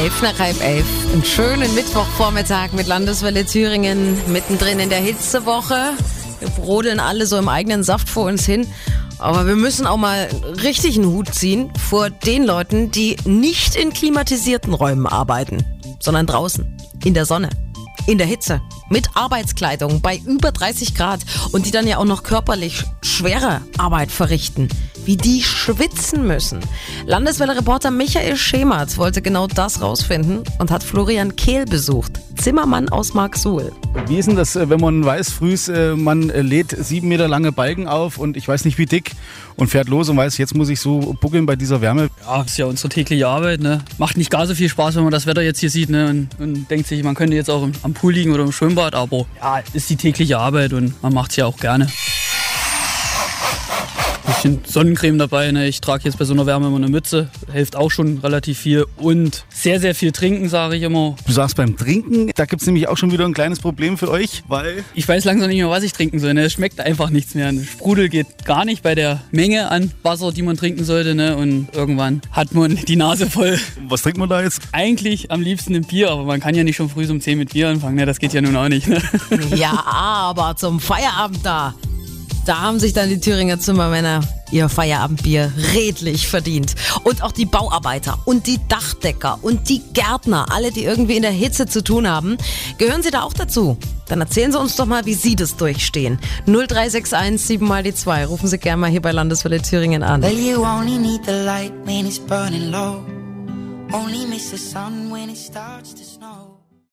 Elf nach halb elf. Einen schönen Mittwochvormittag mit Landeswelle Thüringen, mittendrin in der Hitzewoche. Wir brodeln alle so im eigenen Saft vor uns hin. Aber wir müssen auch mal richtig einen Hut ziehen vor den Leuten, die nicht in klimatisierten Räumen arbeiten, sondern draußen, in der Sonne, in der Hitze, mit Arbeitskleidung bei über 30 Grad und die dann ja auch noch körperlich schwere Arbeit verrichten wie die schwitzen müssen. Landeswelle-Reporter Michael Schemert wollte genau das rausfinden und hat Florian Kehl besucht, Zimmermann aus Marksuhl. Wie ist denn das, äh, wenn man weiß, frühs, äh, man äh, lädt sieben Meter lange Balken auf und ich weiß nicht wie dick und fährt los und weiß, jetzt muss ich so buckeln bei dieser Wärme? Ja, ist ja unsere tägliche Arbeit. Ne? Macht nicht gar so viel Spaß, wenn man das Wetter jetzt hier sieht ne? und, und denkt sich, man könnte jetzt auch am Pool liegen oder im Schwimmbad, aber ja, ist die tägliche Arbeit und man macht es ja auch gerne bisschen Sonnencreme dabei. Ne? Ich trage jetzt bei so einer Wärme immer eine Mütze. Hilft auch schon relativ viel. Und sehr, sehr viel trinken, sage ich immer. Du sagst beim Trinken, da gibt es nämlich auch schon wieder ein kleines Problem für euch, weil... Ich weiß langsam nicht mehr, was ich trinken soll. Ne? Es schmeckt einfach nichts mehr. Sprudel geht gar nicht bei der Menge an Wasser, die man trinken sollte. Ne? Und irgendwann hat man die Nase voll. Was trinkt man da jetzt? Eigentlich am liebsten ein Bier, aber man kann ja nicht schon früh um 10 mit Bier anfangen. Ne? Das geht ja nun auch nicht. Ne? Ja, aber zum Feierabend da. Da haben sich dann die Thüringer Zimmermänner ihr Feierabendbier redlich verdient. Und auch die Bauarbeiter und die Dachdecker und die Gärtner, alle, die irgendwie in der Hitze zu tun haben, gehören Sie da auch dazu? Dann erzählen Sie uns doch mal, wie Sie das durchstehen. 0361 7 mal die 2. Rufen Sie gerne mal hier bei Landeswelle Thüringen an. Well, you only need the light when it's burning low. Only miss the sun when it starts to snow.